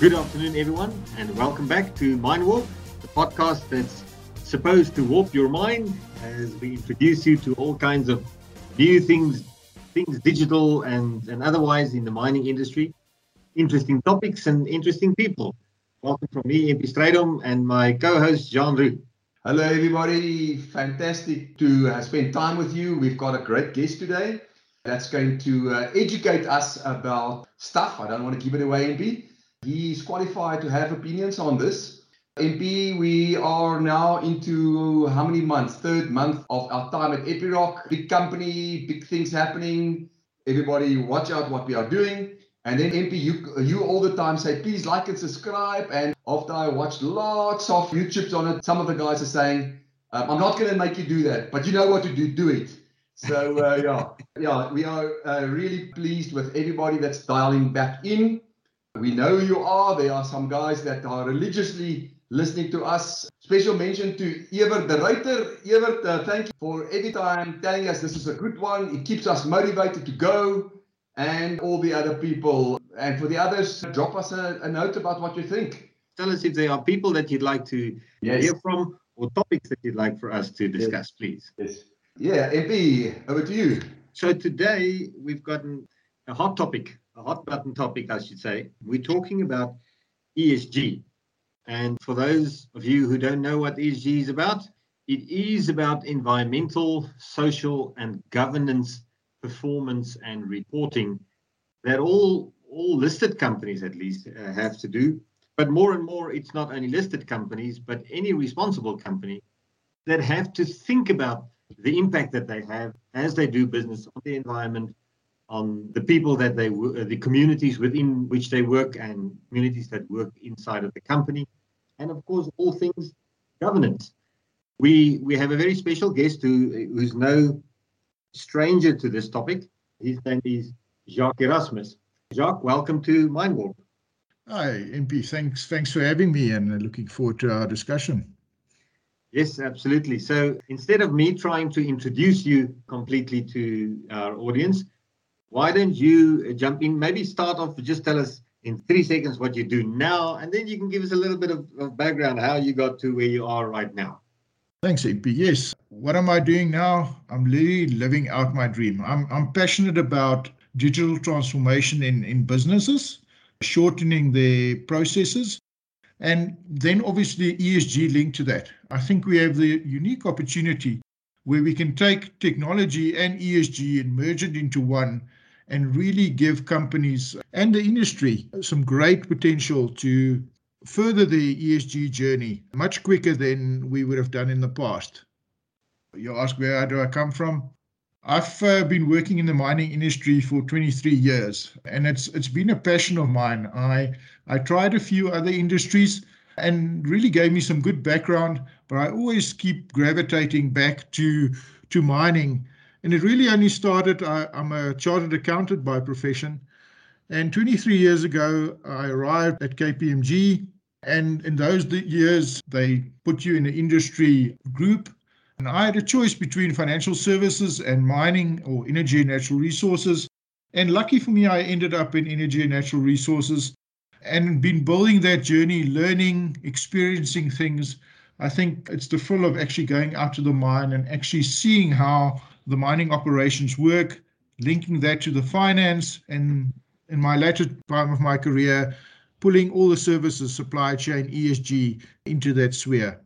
Good afternoon, everyone, and welcome back to Mind Warp, the podcast that's supposed to warp your mind as we introduce you to all kinds of new things, things digital and, and otherwise in the mining industry, interesting topics and interesting people. Welcome from me, MP Strydom, and my co-host, Jean Roux. Hello, everybody. Fantastic to uh, spend time with you. We've got a great guest today that's going to uh, educate us about stuff. I don't want to give it away, MP. He's qualified to have opinions on this. MP, we are now into how many months? Third month of our time at Epiroc. Big company, big things happening. Everybody, watch out what we are doing. And then MP, you you all the time say, please like and subscribe. And after I watched lots of YouTubes on it, some of the guys are saying, um, I'm not going to make you do that, but you know what to do, do it. So uh, yeah, yeah, we are uh, really pleased with everybody that's dialing back in. We know you are. There are some guys that are religiously listening to us. Special mention to Evert the writer. Evert, uh, thank you for every time telling us this is a good one. It keeps us motivated to go. And all the other people. And for the others, drop us a, a note about what you think. Tell us if there are people that you'd like to yes. hear from or topics that you'd like for us to discuss, yes. please. Yes. Yeah, MP, over to you. So today we've gotten a hot topic a hot button topic, I should say. We're talking about ESG. And for those of you who don't know what ESG is about, it is about environmental, social, and governance performance and reporting that all all listed companies at least uh, have to do. But more and more, it's not only listed companies, but any responsible company that have to think about the impact that they have as they do business on the environment, on the people that they uh, the communities within which they work and communities that work inside of the company. And of course all things governance. We we have a very special guest who who's no stranger to this topic. His name is jacques erasmus. Jacques welcome to mindwarp hi mp thanks thanks for having me and looking forward to our discussion. Yes absolutely. So instead of me trying to introduce you completely to our audience why don't you uh, jump in? Maybe start off, just tell us in three seconds what you do now, and then you can give us a little bit of, of background how you got to where you are right now. Thanks, AP. Yes. What am I doing now? I'm literally living out my dream. I'm, I'm passionate about digital transformation in, in businesses, shortening the processes, and then obviously ESG linked to that. I think we have the unique opportunity where we can take technology and ESG and merge it into one and really give companies and the industry some great potential to further the ESG journey much quicker than we would have done in the past. You ask where do I come from? I've uh, been working in the mining industry for 23 years and it's it's been a passion of mine. I I tried a few other industries and really gave me some good background, but I always keep gravitating back to to mining and it really only started, I, I'm a chartered accountant by profession. And 23 years ago, I arrived at KPMG. And in those years, they put you in an industry group. And I had a choice between financial services and mining or energy and natural resources. And lucky for me, I ended up in energy and natural resources and been building that journey, learning, experiencing things. I think it's the full of actually going out to the mine and actually seeing how the mining operations work, linking that to the finance, and in my later time of my career, pulling all the services, supply chain, ESG into that sphere.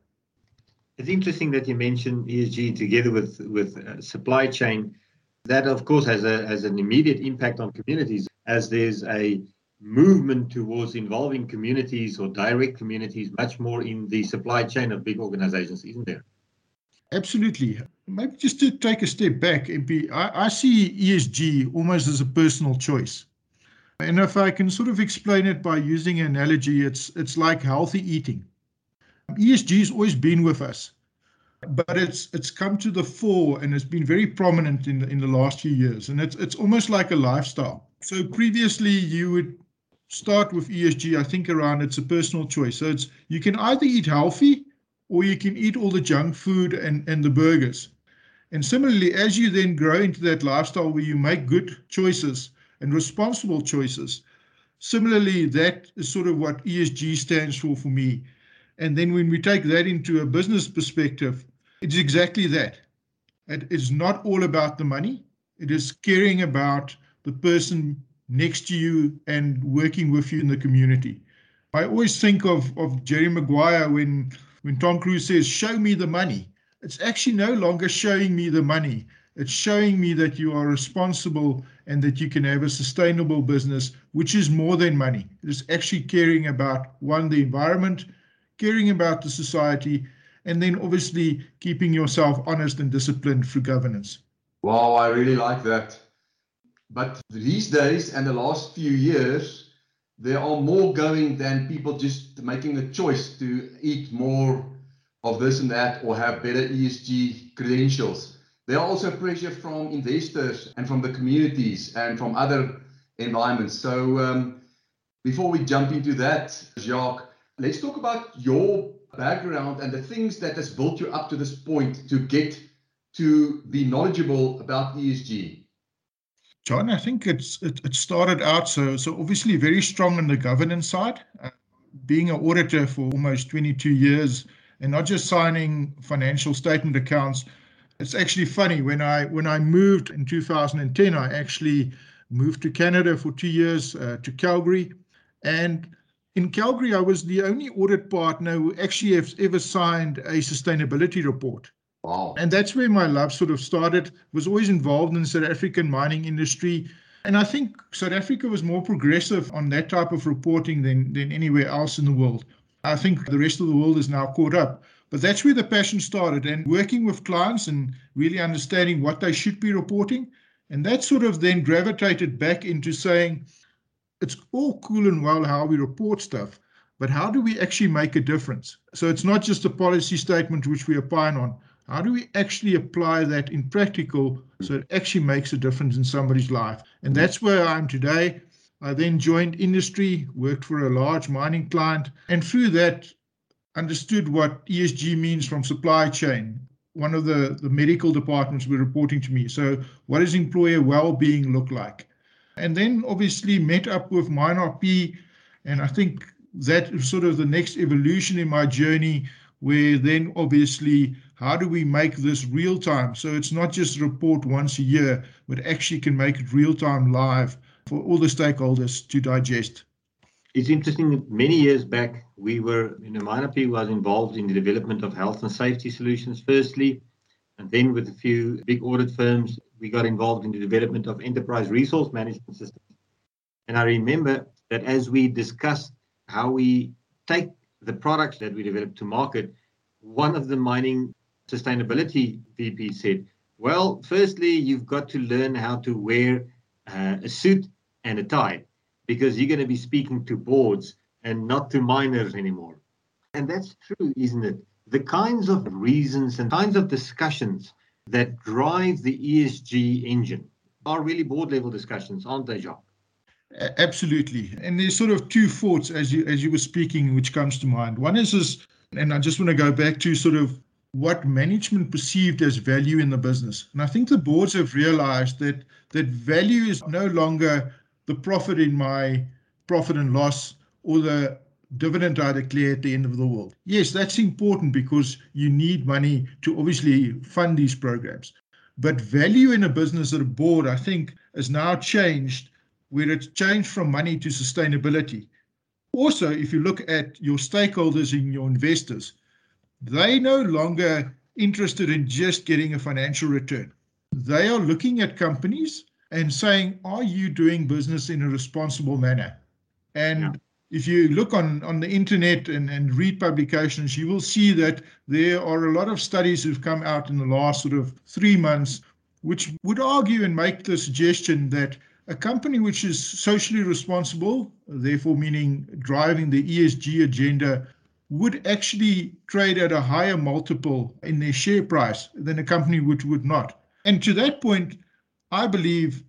It's interesting that you mentioned ESG together with with uh, supply chain. That, of course, has a has an immediate impact on communities as there's a movement towards involving communities or direct communities much more in the supply chain of big organizations, isn't there? Absolutely. Maybe just to take a step back, MP, I, I see ESG almost as a personal choice. And if I can sort of explain it by using an analogy, it's it's like healthy eating. ESG has always been with us, but it's it's come to the fore and it's been very prominent in the, in the last few years. And it's it's almost like a lifestyle. So previously you would start with ESG, I think around it's a personal choice. So it's you can either eat healthy or you can eat all the junk food and, and the burgers. And similarly, as you then grow into that lifestyle where you make good choices and responsible choices, Similarly, that is sort of what ESG stands for for me. And then when we take that into a business perspective, it's exactly that. It is not all about the money. It is caring about the person next to you and working with you in the community. I always think of, of Jerry Maguire when, when Tom Cruise says, Show me the money. It's actually no longer showing me the money. It's showing me that you are responsible and that you can have a sustainable business, which is more than money. It is actually caring about one, the environment, caring about the society, and then obviously keeping yourself honest and disciplined through governance. Wow, I really like that. But these days and the last few years, there are more going than people just making a choice to eat more of this and that or have better ESG credentials. There are also pressure from investors and from the communities and from other environments. So um, before we jump into that, Jacques, let's talk about your background and the things that has built you up to this point to get to be knowledgeable about ESG. Jean, I think it's it, it started out so so obviously very strong on the governance side. Uh, being an auditor for almost 22 years and not just signing financial statement accounts. It's actually funny when I when I moved in 2010, I actually moved to Canada for two years uh, to Calgary, and in Calgary, I was the only audit partner who actually has ever signed a sustainability report. Wow. And that's where my love sort of started. Was always involved in the South African mining industry. And I think South Africa was more progressive on that type of reporting than, than anywhere else in the world. I think the rest of the world is now caught up. But that's where the passion started and working with clients and really understanding what they should be reporting. And that sort of then gravitated back into saying, it's all cool and well how we report stuff, but how do we actually make a difference? So it's not just a policy statement which we are opine on, how do we actually apply that in practical so it actually makes a difference in somebody's life? And mm. that's where I am today. I then joined industry, worked for a large mining client, and through that, understood what ESG means from supply chain. One of the, the medical departments were reporting to me. So, what does employer well being look like? And then obviously met up with MineRP, and I think that is sort of the next evolution in my journey, where then obviously how do we make this real time? So it's not just report once a year, but actually can make it real time live for all the stakeholders to digest. It's interesting. Many years back, we were, you know, MineRP was involved in the development of health and safety solutions, firstly, and then with a few big audit firms, we got involved in the development of enterprise resource management systems. And I remember that as we discussed how we take the products that we develop to market, one of the mining sustainability VP said, well, firstly, you've got to learn how to wear uh, a suit and a tie because you're going to be speaking to boards and not to miners anymore. And that's true, isn't it? The kinds of reasons and kinds of discussions that drive the ESG engine are really board level discussions, aren't they, Jacques? Absolutely. And there's sort of two thoughts as you as you were speaking, which comes to mind. One is this, and I just want to go back to sort of what management perceived as value in the business. And I think the boards have realized that that value is no longer the profit in my profit and loss or the dividend I declare at the end of the world. Yes, that's important because you need money to obviously fund these programs. But value in a business at a board, I think, has now changed where it's changed from money to sustainability. Also, if you look at your stakeholders and your investors, they no longer interested in just getting a financial return. They are looking at companies and saying, are you doing business in a responsible manner? And yeah. if you look on, on the internet and, and read publications, you will see that there are a lot of studies who've come out in the last sort of three months, which would argue and make the suggestion that a company which is socially responsible, therefore meaning driving the ESG agenda, would actually trade at a higher multiple in their share price than a company which would not. And to that point, I believe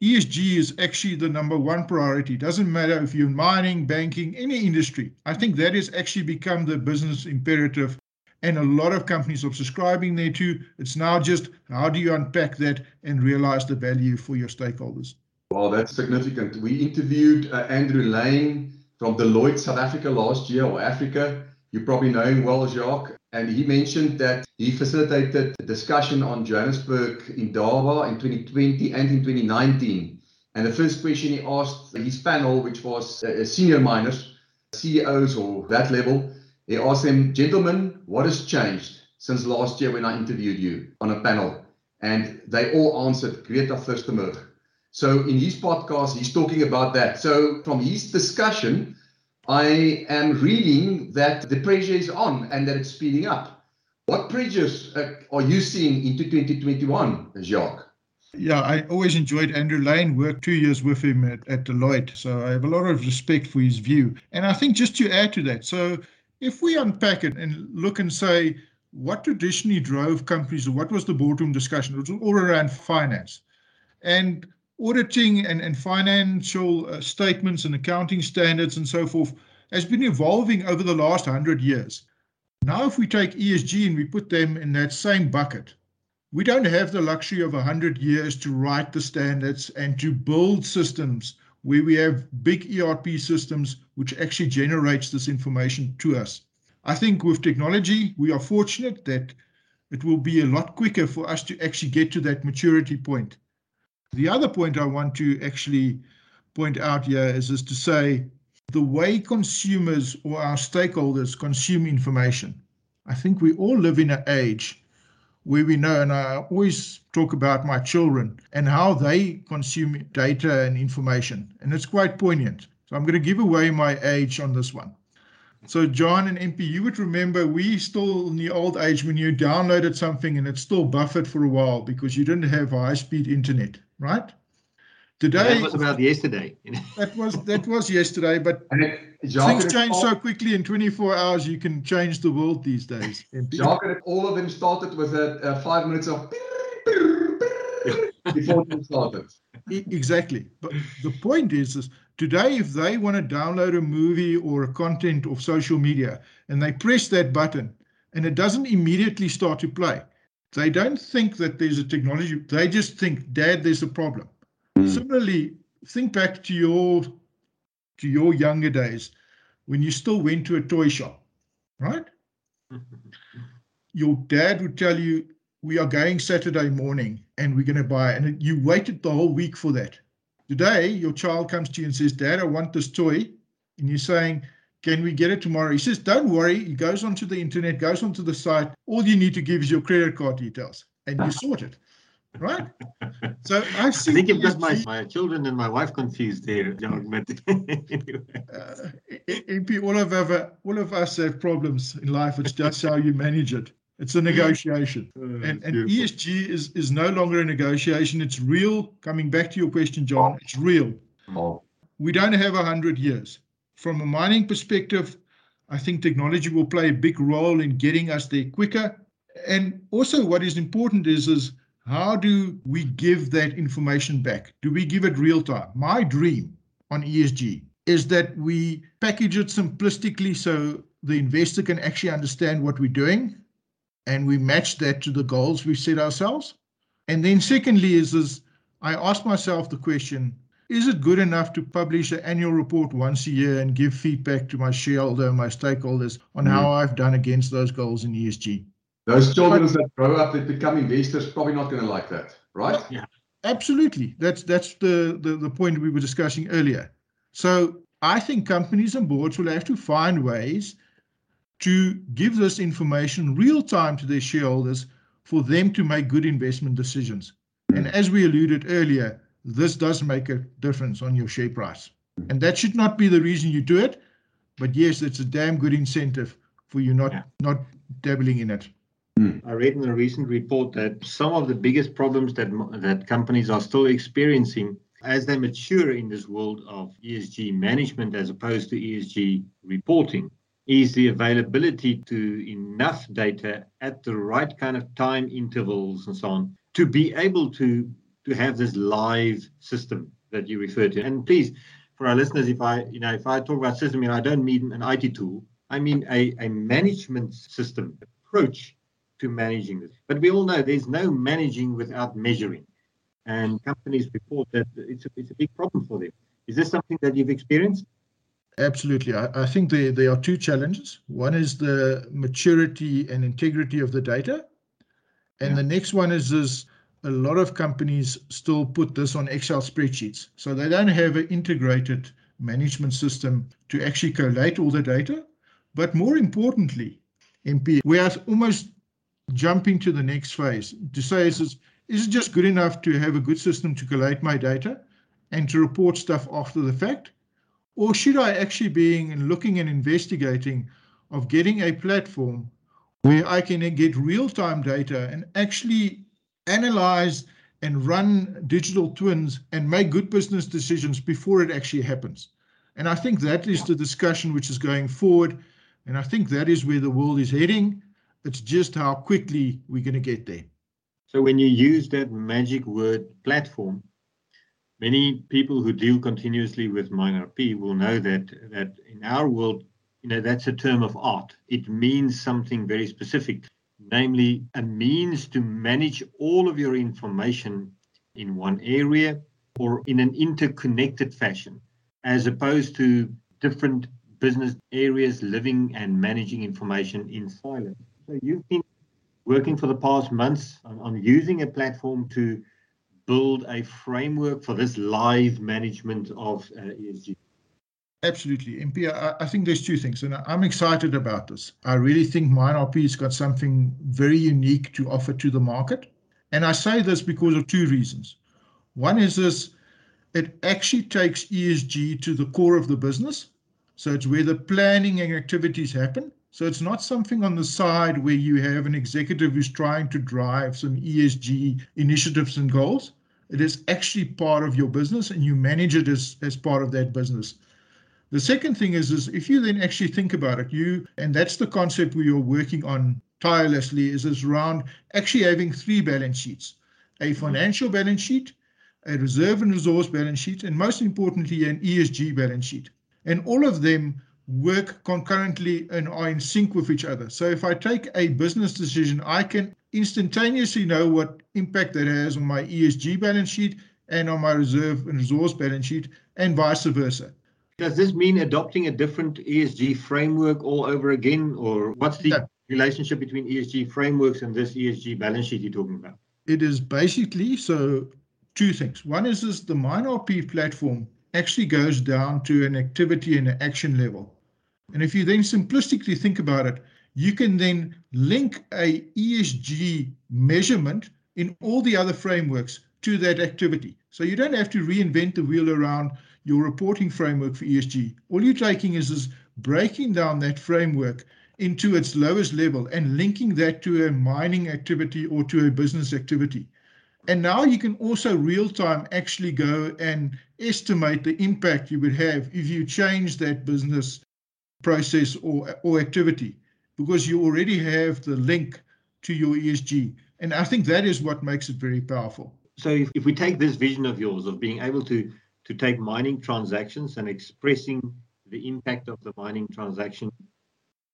ESG is actually the number one priority. Doesn't matter if you're in mining, banking, any industry. I think that has actually become the business imperative. And a lot of companies are subscribing there too. It's now just how do you unpack that and realize the value for your stakeholders? Well, that's significant. We interviewed uh, Andrew Lane from Deloitte South Africa last year, or Africa. You probably know him well, Jacques. And he mentioned that he facilitated a discussion on Johannesburg Indaba in 2020 and in 2019. And the first question he asked his panel, which was uh, senior miners, CEOs or that level, he asked them, Gentlemen, what has changed since last year when I interviewed you on a panel? And they all answered Greta Thunberg. So in his podcast, he's talking about that. So from his discussion, I am reading that the pressure is on and that it's speeding up. What pressures uh, are you seeing into 2021, Jacques? Yeah, I always enjoyed Andrew Lane, worked two years with him at, at Deloitte. So I have a lot of respect for his view. And I think just to add to that, so if we unpack it and look and say what traditionally drove companies what was the boardroom discussion, it was all around finance. And auditing and, and financial uh, statements and accounting standards and so forth has been evolving over the last 100 years. Now, if we take ESG and we put them in that same bucket, we don't have the luxury of 100 years to write the standards and to build systems where we have big ERP systems which actually generates this information to us. I think with technology, we are fortunate that it will be a lot quicker for us to actually get to that maturity point. The other point I want to actually point out here is, is to say the way consumers or our stakeholders consume information. I think we all live in an age where we know, and I always talk about my children and how they consume data and information, and it's quite poignant. So I'm going to give away my age on this one. So Jean and MP, you would remember we still in the old age when you downloaded something and it still buffered for a while because you didn't have high-speed internet right? Today that was about yesterday. that was that was yesterday, but things change so quickly. In 24 hours, you can change the world these days. Jacques, all of them started with a, a five minutes of before they started. Exactly, but the point is, is today if they want to download a movie or a content of social media and they press that button and it doesn't immediately start to play, they don't think that there's a technology. They just think, Dad, there's a problem. Mm. Similarly, think back to your to your younger days when you still went to a toy shop, right? your dad would tell you, "We are going Saturday morning, and we're going to buy," and you waited the whole week for that. Today, your child comes to you and says, "Dad, I want this toy," and you're saying, can we get it tomorrow? He says, Don't worry. He goes onto the internet, goes onto the site. All you need to give is your credit card details and you sort it. Right? So I've seen. I think you've got my, my children and my wife confused there, Jean. But uh, MP, all of, our, all of us have problems in life. It's just how you manage it. It's a negotiation. Oh, and, and ESG is, is no longer a negotiation. It's real. Coming back to your question, Jean, it's real. Oh. We don't have 100 years from a mining perspective, I think technology will play a big role in getting us there quicker. And also, what is important is, is how do we give that information back? Do we give it real time? My dream on ESG is that we package it simplistically so the investor can actually understand what we're doing and we match that to the goals we set ourselves. And then, secondly, is, is I ask myself the question is it good enough to publish an annual report once a year and give feedback to my shareholder and my stakeholders on mm. how I've done against those goals in ESG? Those children that grow up that become investors probably not going to like that, right? Yeah, absolutely. That's that's the, the the point we were discussing earlier. So I think companies and boards will have to find ways to give this information real time to their shareholders for them to make good investment decisions. And as we alluded earlier, this does make a difference on your share price. And that should not be the reason you do it. But yes, it's a damn good incentive for you not yeah. not dabbling in it. Hmm. I read in a recent report that some of the biggest problems that that companies are still experiencing as they mature in this world of ESG management as opposed to ESG reporting is the availability to enough data at the right kind of time intervals and so on to be able to to have this live system that you refer to. And please, for our listeners, if I, you know, if I talk about system, you know, I don't mean an IT tool. I mean a, a management system approach to managing this. But we all know there's no managing without measuring. and companies report that it's a, it's a big problem for them. Is this something that you've experienced? Absolutely. I, I think there, there are two challenges. One is the maturity and integrity of the data. And yeah. the next one is, is a lot of companies still put this on Excel spreadsheets. So they don't have an integrated management system to actually collate all the data. But more importantly, MP, we are almost jumping to the next phase to say, is, is it just good enough to have a good system to collate my data and to report stuff after the fact? Or should I actually be looking and investigating of getting a platform where I can get real-time data and actually analyze and run digital twins and make good business decisions before it actually happens. And I think that is the discussion which is going forward. And I think that is where the world is heading. It's just how quickly we're going to get there. So when you use that magic word platform, many people who deal continuously with MineRP will know that that in our world, you know, that's a term of art. It means something very specific namely a means to manage all of your information in one area or in an interconnected fashion, as opposed to different business areas living and managing information in silos. So you've been working for the past months on, on using a platform to build a framework for this live management of uh, ESG. Absolutely. MP, I, I, think there's two things, and I'm excited about this. I really think MineRP's got something very unique to offer to the market. And I say this because of two reasons. One is this it actually takes ESG to the core of the business. So it's where the planning and activities happen. So it's not something on the side where you have an executive who's trying to drive some ESG initiatives and goals. It is actually part of your business and you manage it as, as part of that business. The second thing is, is if you then actually think about it, you and that's the concept we are working on tirelessly is, is around actually having three balance sheets: a mm-hmm. financial balance sheet, a reserve and resource balance sheet, and most importantly, an ESG balance sheet. And all of them work concurrently and are in sync with each other. So if I take a business decision, I can instantaneously know what impact that has on my ESG balance sheet and on my reserve and resource balance sheet, and vice versa. Does this mean adopting a different ESG framework all over again, or what's the no. relationship between ESG frameworks and this ESG balance sheet you're talking about? It is basically so two things. One is this the MineRP platform actually goes down to an activity and an action level. And if you then simplistically think about it, you can then link a ESG measurement in all the other frameworks to that activity. So you don't have to reinvent the wheel around your reporting framework for ESG. All you're taking is, is breaking down that framework into its lowest level and linking that to a mining activity or to a business activity. And now you can also real time actually go and estimate the impact you would have if you change that business process or, or activity because you already have the link to your ESG. And I think that is what makes it very powerful. So if, if we take this vision of yours of being able to to take mining transactions and expressing the impact of the mining transaction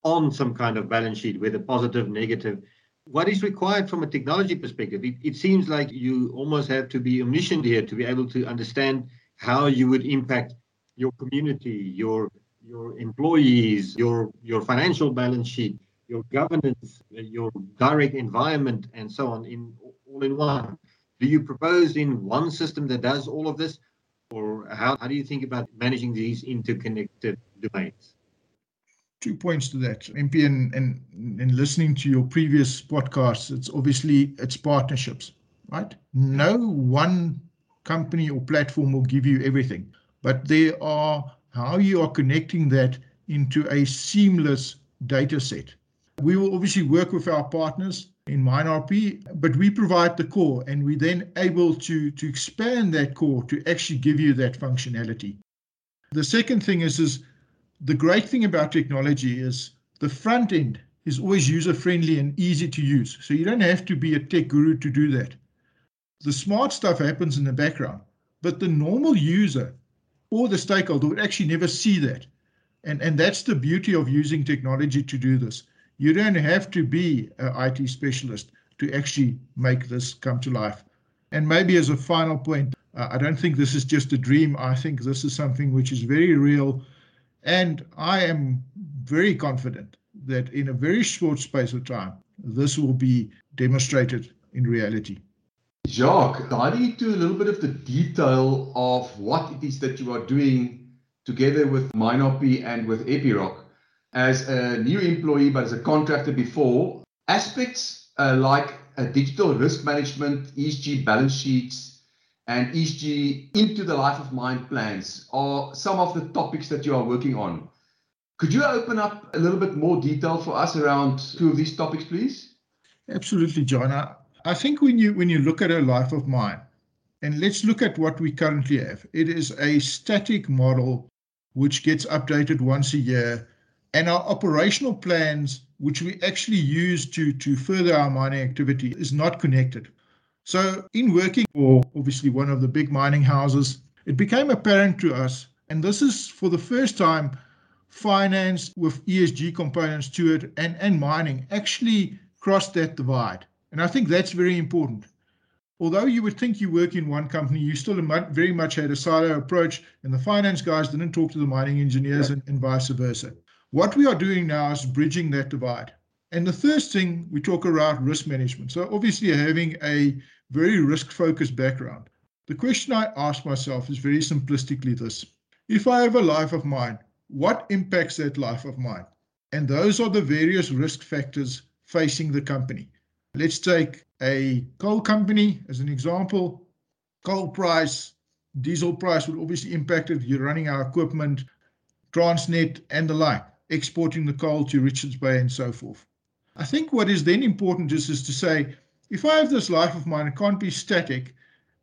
on some kind of balance sheet, whether positive, negative. What is required from a technology perspective? It, it seems like you almost have to be omniscient here to be able to understand how you would impact your community, your your employees, your your financial balance sheet, your governance, your direct environment, and so on in all in one. Do you propose in one system that does all of this, or how, how do you think about managing these interconnected domains? Two points to that, MP, and, and, listening to your previous podcasts, it's obviously it's partnerships, right? No one company or platform will give you everything, but there are how you are connecting that into a seamless data set. We will obviously work with our partners in MineRP, but we provide the core and we're then able to, to expand that core to actually give you that functionality. The second thing is, is the great thing about technology is the front end is always user friendly and easy to use. So you don't have to be a tech guru to do that. The smart stuff happens in the background, but the normal user or the stakeholder would actually never see that. And, and that's the beauty of using technology to do this. You don't have to be an IT specialist to actually make this come to life. And maybe as a final point, uh, I don't think this is just a dream. I think this is something which is very real. And I am very confident that in a very short space of time, this will be demonstrated in reality. Jacques, diving into a little bit of the detail of what it is that you are doing together with MineRP and with Epiroc as a new employee, but as a contractor before, aspects uh, like uh, digital risk management, ESG balance sheets, and ESG into the life of mine plans are some of the topics that you are working on. Could you open up a little bit more detail for us around two of these topics, please? Absolutely, Jean. I, think when you when you look at a life of mine, and let's look at what we currently have. It is a static model which gets updated once a year, and our operational plans, which we actually use to to further our mining activity, is not connected. So, in working for obviously one of the big mining houses, it became apparent to us, and this is for the first time finance with ESG components to it and, and mining actually crossed that divide. And I think that's very important. Although you would think you work in one company, you still very much had a silo approach, and the finance guys didn't talk to the mining engineers and, and vice versa. What we are doing now is bridging that divide. And the first thing we talk about risk management. So obviously having a very risk focused background. The question I ask myself is very simplistically this. If I have a life of mine what impacts that life of mine? And those are the various risk factors facing the company. Let's take a coal company as an example. Coal price, diesel price would obviously impact it. You're running our equipment, Transnet, and the like, exporting the coal to Richards Bay and so forth. I think what is then important is, is to say, if I have this life of mine, it can't be static.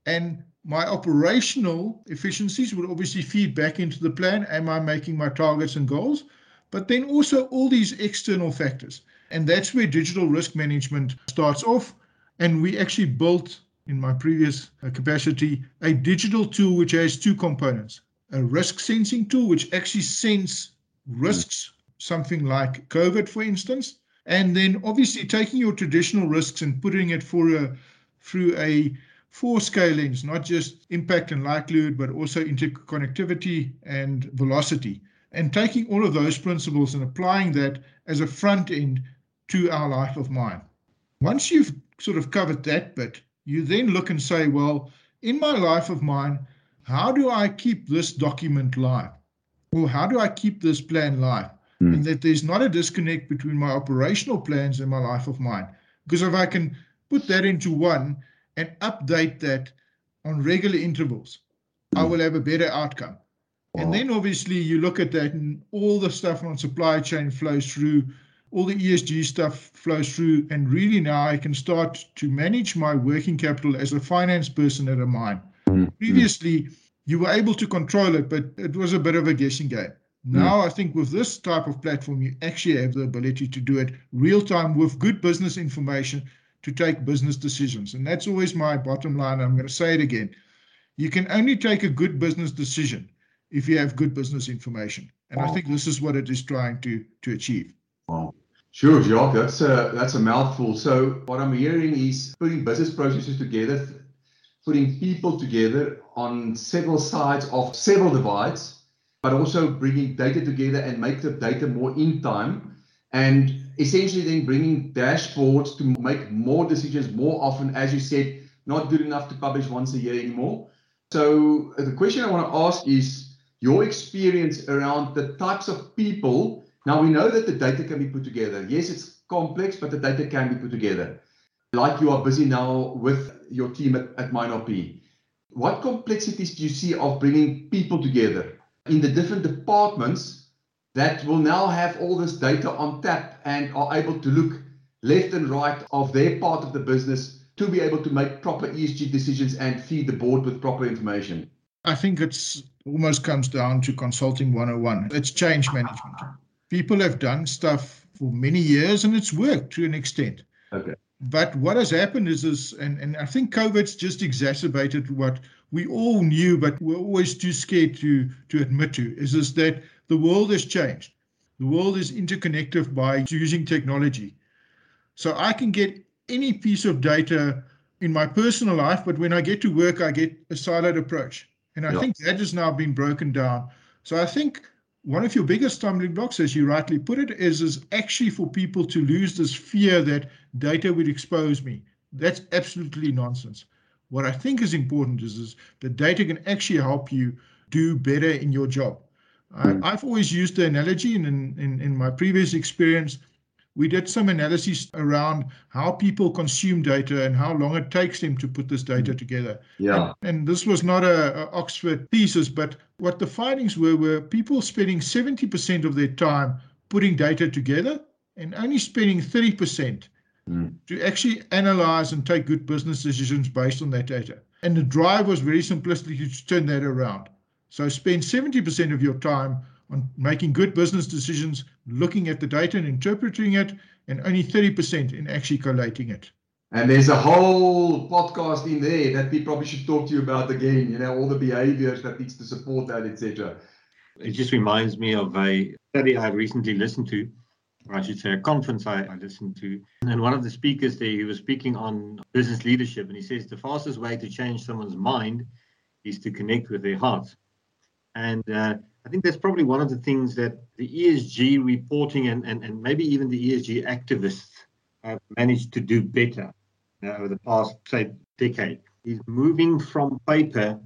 And my operational efficiencies would obviously feed back into the plan. Am I making my targets and goals? But then also all these external factors. And that's where digital risk management starts off. And we actually built in my previous uh, capacity a digital tool which has two components a risk sensing tool, which actually sense risks, something like COVID, for instance, and then obviously taking your traditional risks and putting it for a through a four scalings, not just impact and likelihood, but also interconnectivity and velocity. And taking all of those principles and applying that as a front end to our life of mine. Once you've sort of covered that bit, you then look and say, well, in my life of mine, how do I keep this document live? Well, how do I keep this plan live? Mm. And that there's not a disconnect between my operational plans and my life of mine. Because if I can put that into one, and update that on regular intervals, I hmm. will have a better outcome. Wow. And then obviously you look at that and all the stuff on supply chain flows through, all the ESG stuff flows through, and really now I can start to manage my working capital as a finance person at a mine. Mm-hmm. Previously, you were able to control it, but it was a bit of a guessing game. Hmm. Now, mm. I think with this type of platform, you actually have the ability to do it real time with good business information to take business decisions. And that's always my bottom line. I'm going to say it again. You can only take a good business decision if you have good business information. And wow. I think this is what it is trying to to achieve. Wow. Sure, Jacques, that's a that's a mouthful. So what I'm hearing is putting business processes together, putting people together on several sides of several divides, but also bringing data together and make the data more in time and essentially then bringing dashboards to make more decisions more often, as you said, not good enough to publish once a year anymore. So the question I want to ask is your experience around the types of people. Now we know that the data can be put together. Yes, it's complex, but the data can be put together. Like you are busy now with your team at, at MineRP. What complexities do you see of bringing people together in the different departments that will now have all this data on tap and are able to look left and right of their part of the business to be able to make proper ESG decisions and feed the board with proper information? I think it's almost comes down to consulting 101. It's change management. People have done stuff for many years and it's worked to an extent. Okay. But what has happened is this, and, and I think COVID's just exacerbated what we all knew, but we're always too scared to to admit to, is this that the world has changed. The world is interconnected by using technology. So I can get any piece of data in my personal life, but when I get to work, I get a siloed approach. And I yeah. think that has now been broken down. So I think one of your biggest stumbling blocks, as you rightly put it, is, is actually for people to lose this fear that data will expose me. That's absolutely nonsense. What I think is important is, is that data can actually help you do better in your job. I, hmm. have always used the analogy, and in, in, in my previous experience, we did some analysis around how people consume data and how long it takes them to put this data mm. together. Yeah. And, and this was not a, a, Oxford thesis, but what the findings were were people spending 70% of their time putting data together and only spending 30% mm. to actually analyze and take good business decisions based on that data. And the drive was very simplistic to turn that around. So spend 70% of your time on making good business decisions, looking at the data and interpreting it, and only 30% in actually collating it. And there's a whole podcast in there that we probably should talk to you about again, you know, all the behaviors that needs to support that, etc. It just reminds me of a study I recently listened to, or I should say a conference I, I listened to. And one of the speakers there, he was speaking on business leadership, and he says the fastest way to change someone's mind is to connect with their heart. And uh, I think that's probably one of the things that the ESG reporting and, and, and maybe even the ESG activists have managed to do better uh, over the past, say, decade, is moving from paper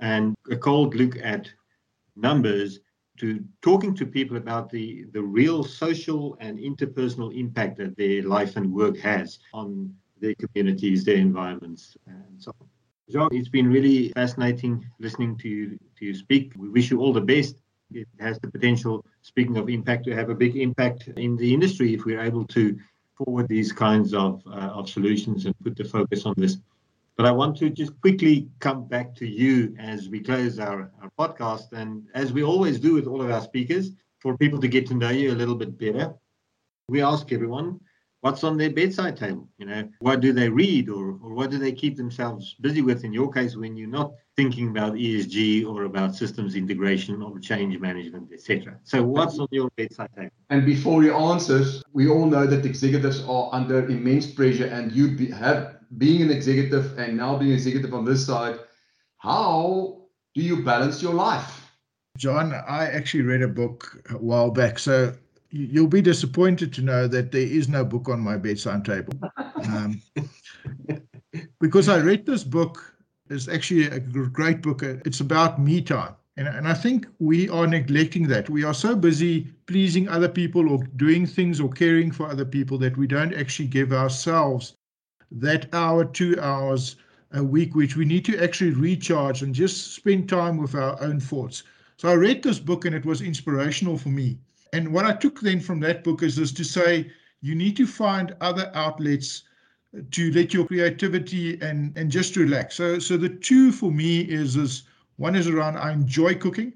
and a cold look at numbers to talking to people about the, the real social and interpersonal impact that their life and work has on their communities, their environments, and so on. Jean, it's been really fascinating listening to you to you speak. We wish you all the best. It has the potential, speaking of impact, to have a big impact in the industry if we're able to forward these kinds of, uh, of solutions and put the focus on this. But I want to just quickly come back to you as we close our, our podcast. And as we always do with all of our speakers, for people to get to know you a little bit better, we ask everyone what's on their bedside table you know? What do they read or, or what do they keep themselves busy with? In your case when you're not thinking about esg or about systems integration or change management etc so what's on your bedside table? And before you answer we all know that executives are under immense pressure and you be, have being an executive and now being executive on this side how do you balance your life? Jean, I actually read a book a while back. So you'll be disappointed to know that there is no book on my bedside table. Um, because I read this book, it's actually a great book. It's about me time. And, and I think we are neglecting that. We are so busy pleasing other people or doing things or caring for other people that we don't actually give ourselves that hour, two hours a week, which we need to actually recharge and just spend time with our own thoughts. So I read this book and it was inspirational for me and what I took then from that book is, is to say you need to find other outlets to let your creativity and and just relax. So so the two for me is is one is around I enjoy cooking.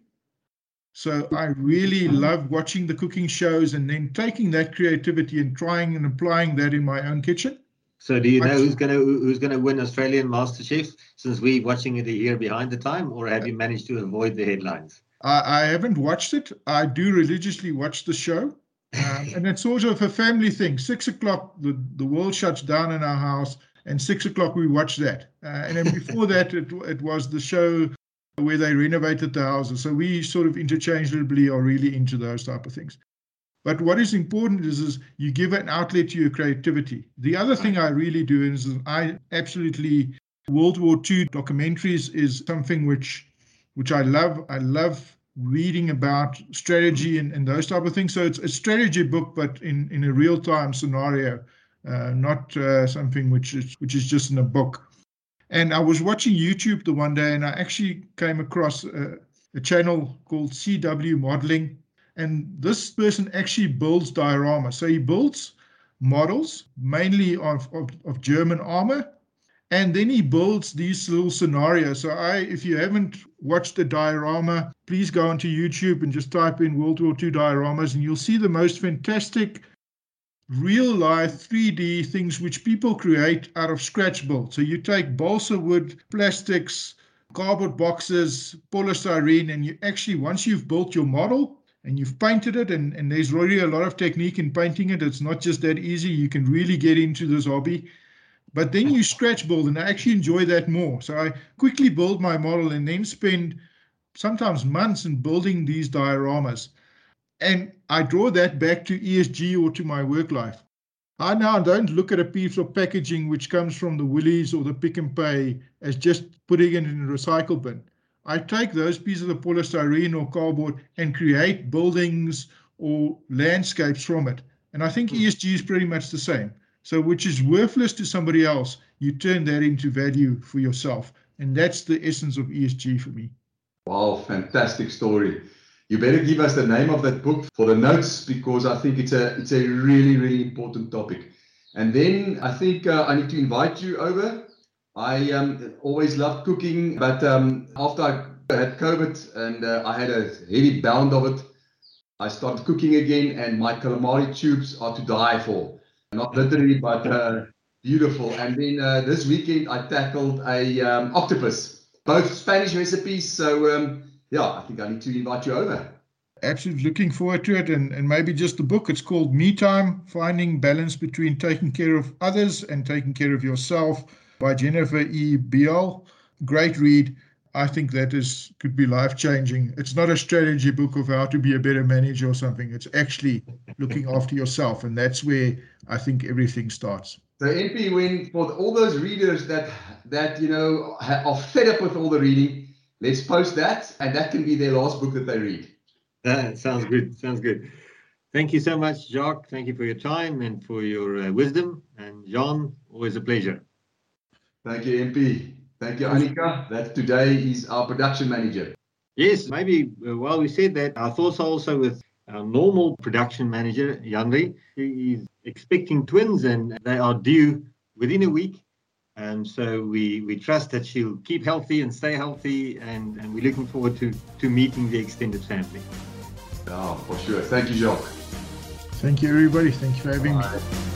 So I really love watching the cooking shows and then taking that creativity and trying and applying that in my own kitchen. So do you know who's going to who's going to win Australian MasterChef since we're watching it a year behind the time, or have you managed to avoid the headlines? I, I haven't watched it. I do religiously watch the show. Um, and it's sort of a family thing. Six o'clock, the, the world shuts down in our house, and six o'clock we watch that. Uh, and then before that, it, it was the show where they renovated the houses. So we sort of interchangeably are really into those type of things. But what is important is, is you give an outlet to your creativity. The other thing I really do is, is I absolutely World War II documentaries is something which which I love. I love reading about strategy and, and those type of things. So it's a strategy book, but in, in a real time scenario, uh, not uh, something which is which is just in a book. And I was watching YouTube the one day, and I actually came across a, a channel called CW Modeling, and this person actually builds dioramas. So he builds models mainly of, of, of German armor and then he builds these little scenarios. So I, if you haven't watched the diorama, please go onto YouTube and just type in World War II dioramas, and you'll see the most fantastic real life 3D things which people create out of scratch build. So you take balsa wood, plastics, cardboard boxes, polystyrene, and you actually, once you've built your model and you've painted it, and, and there's really a lot of technique in painting it, it's not just that easy. You can really get into this hobby But then you scratch build, and I actually enjoy that more. So I quickly build my model and then spend sometimes months in building these dioramas. And I draw that back to ESG or to my work life. I now don't look at a piece of packaging which comes from the Woolies or the Pick n Pay as just putting it in a recycle bin. I take those pieces of polystyrene or cardboard and create buildings or landscapes from it. And I think hmm. ESG is pretty much the same. So, which is worthless to somebody else, you turn that into value for yourself. And that's the essence of ESG for me. Wow, fantastic story. You better give us the name of that book for the notes because I think it's a it's a really really important topic. And then I think uh, I need to invite you over. I um, always loved cooking, but um, after I had COVID and uh, I had a heavy bound of it, I started cooking again, and my calamari tubes are to die for. Not literally, but uh, beautiful. And then uh, this weekend I tackled a um, octopus both Spanish recipes. So um, yeah, I think I need to invite you over. Absolutely looking forward to it, and, and maybe just the book. It's called Me Time: Finding Balance Between Taking Care of Others and Taking Care of Yourself by Jennifer E. Beal. Great read. I think that is could be life changing. It's not a strategy book of how to be a better manager or something. It's actually looking after yourself, and that's where I think everything starts. So MP, when for all those readers that that you know are fed up with all the reading, let's post that, and that can be their last book that they read. That sounds good. Sounds good. Thank you so much, Jacques. Thank you for your time and for your uh, wisdom. And Jean, always a pleasure. Thank you, MP. Thank you, Anika. That today is our production manager. Yes, maybe uh, while we said that, our thoughts are also with our normal production manager, Yanri. He is expecting twins and they are due within a week. And so we, we trust that she'll keep healthy and stay healthy. And, and we're looking forward to, to meeting the extended family. Oh, for sure. Thank you, Jacques. Thank you, everybody. Thank you for having Bye. me.